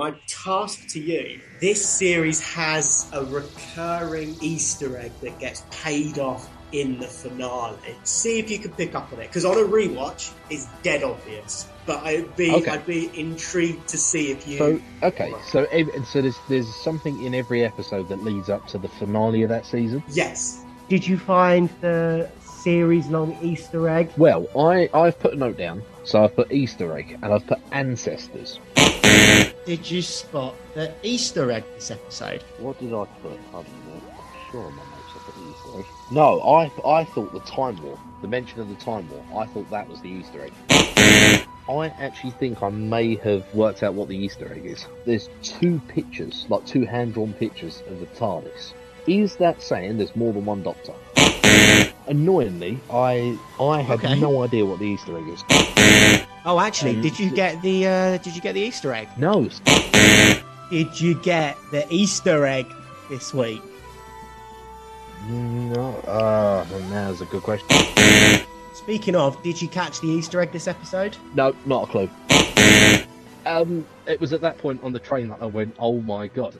my task to you this series has a recurring Easter egg that gets paid off in the finale. See if you can pick up on it. Because on a rewatch, it's dead obvious. But I'd be Okay. I'd be intrigued to see if you So okay, so so there's there's something in every episode that leads up to the finale of that season. Yes. Did you find the series long Easter egg? Well, I I've put a note down, so I've put Easter egg and I've put ancestors. Did you spot the Easter egg this episode? What did I put? I don't. I'm sure on my notes I put the Easter egg. No, I I thought the time war, the mention of the time war, I thought that was the Easter egg. I actually think I may have worked out what the Easter egg is. There's two pictures, like two hand-drawn pictures of the TARDIS. Is that saying there's more than one Doctor? Annoyingly, I I had Okay. no idea what the Easter egg is. Oh, actually, Um, did you get the uh, did you get the Easter egg? No, Did you get the Easter egg this week? no. Uh, now's a good question. Speaking of, did you catch the Easter egg this episode? No, not a clue. Um, it was at that point on the train that I went, "Oh my god!"